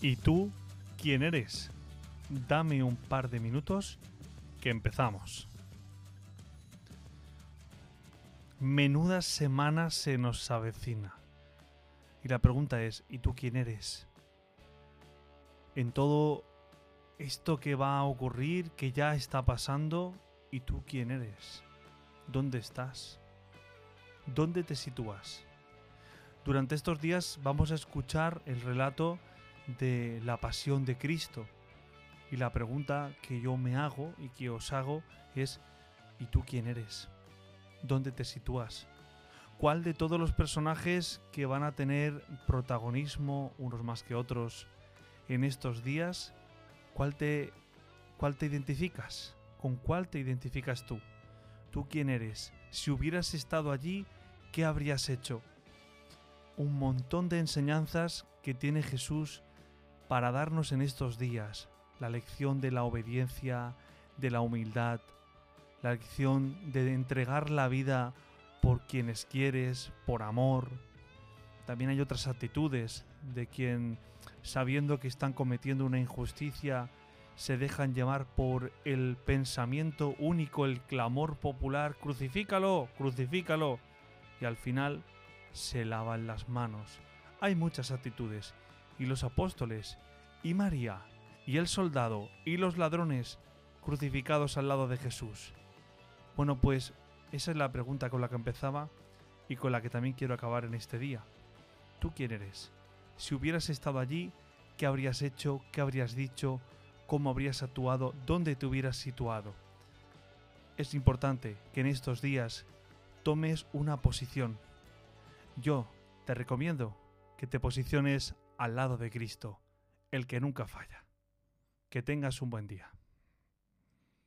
¿Y tú quién eres? Dame un par de minutos que empezamos. Menuda semana se nos avecina. Y la pregunta es, ¿y tú quién eres? En todo esto que va a ocurrir, que ya está pasando, ¿y tú quién eres? ¿Dónde estás? ¿Dónde te sitúas? Durante estos días vamos a escuchar el relato de la pasión de Cristo. Y la pregunta que yo me hago y que os hago es, ¿y tú quién eres? ¿Dónde te sitúas? ¿Cuál de todos los personajes que van a tener protagonismo, unos más que otros, en estos días, cuál te, cuál te identificas? ¿Con cuál te identificas tú? ¿Tú quién eres? Si hubieras estado allí, ¿qué habrías hecho? Un montón de enseñanzas que tiene Jesús para darnos en estos días. La lección de la obediencia, de la humildad, la lección de entregar la vida por quienes quieres, por amor. También hay otras actitudes de quien, sabiendo que están cometiendo una injusticia, se dejan llevar por el pensamiento único, el clamor popular, crucifícalo, crucifícalo, y al final se lavan las manos. Hay muchas actitudes, y los apóstoles, y María, y el soldado, y los ladrones crucificados al lado de Jesús. Bueno, pues esa es la pregunta con la que empezaba y con la que también quiero acabar en este día. ¿Tú quién eres? Si hubieras estado allí, ¿qué habrías hecho? ¿Qué habrías dicho? ¿Cómo habrías actuado? ¿Dónde te hubieras situado? Es importante que en estos días tomes una posición. Yo te recomiendo que te posiciones al lado de Cristo, el que nunca falla. Que tengas un buen día.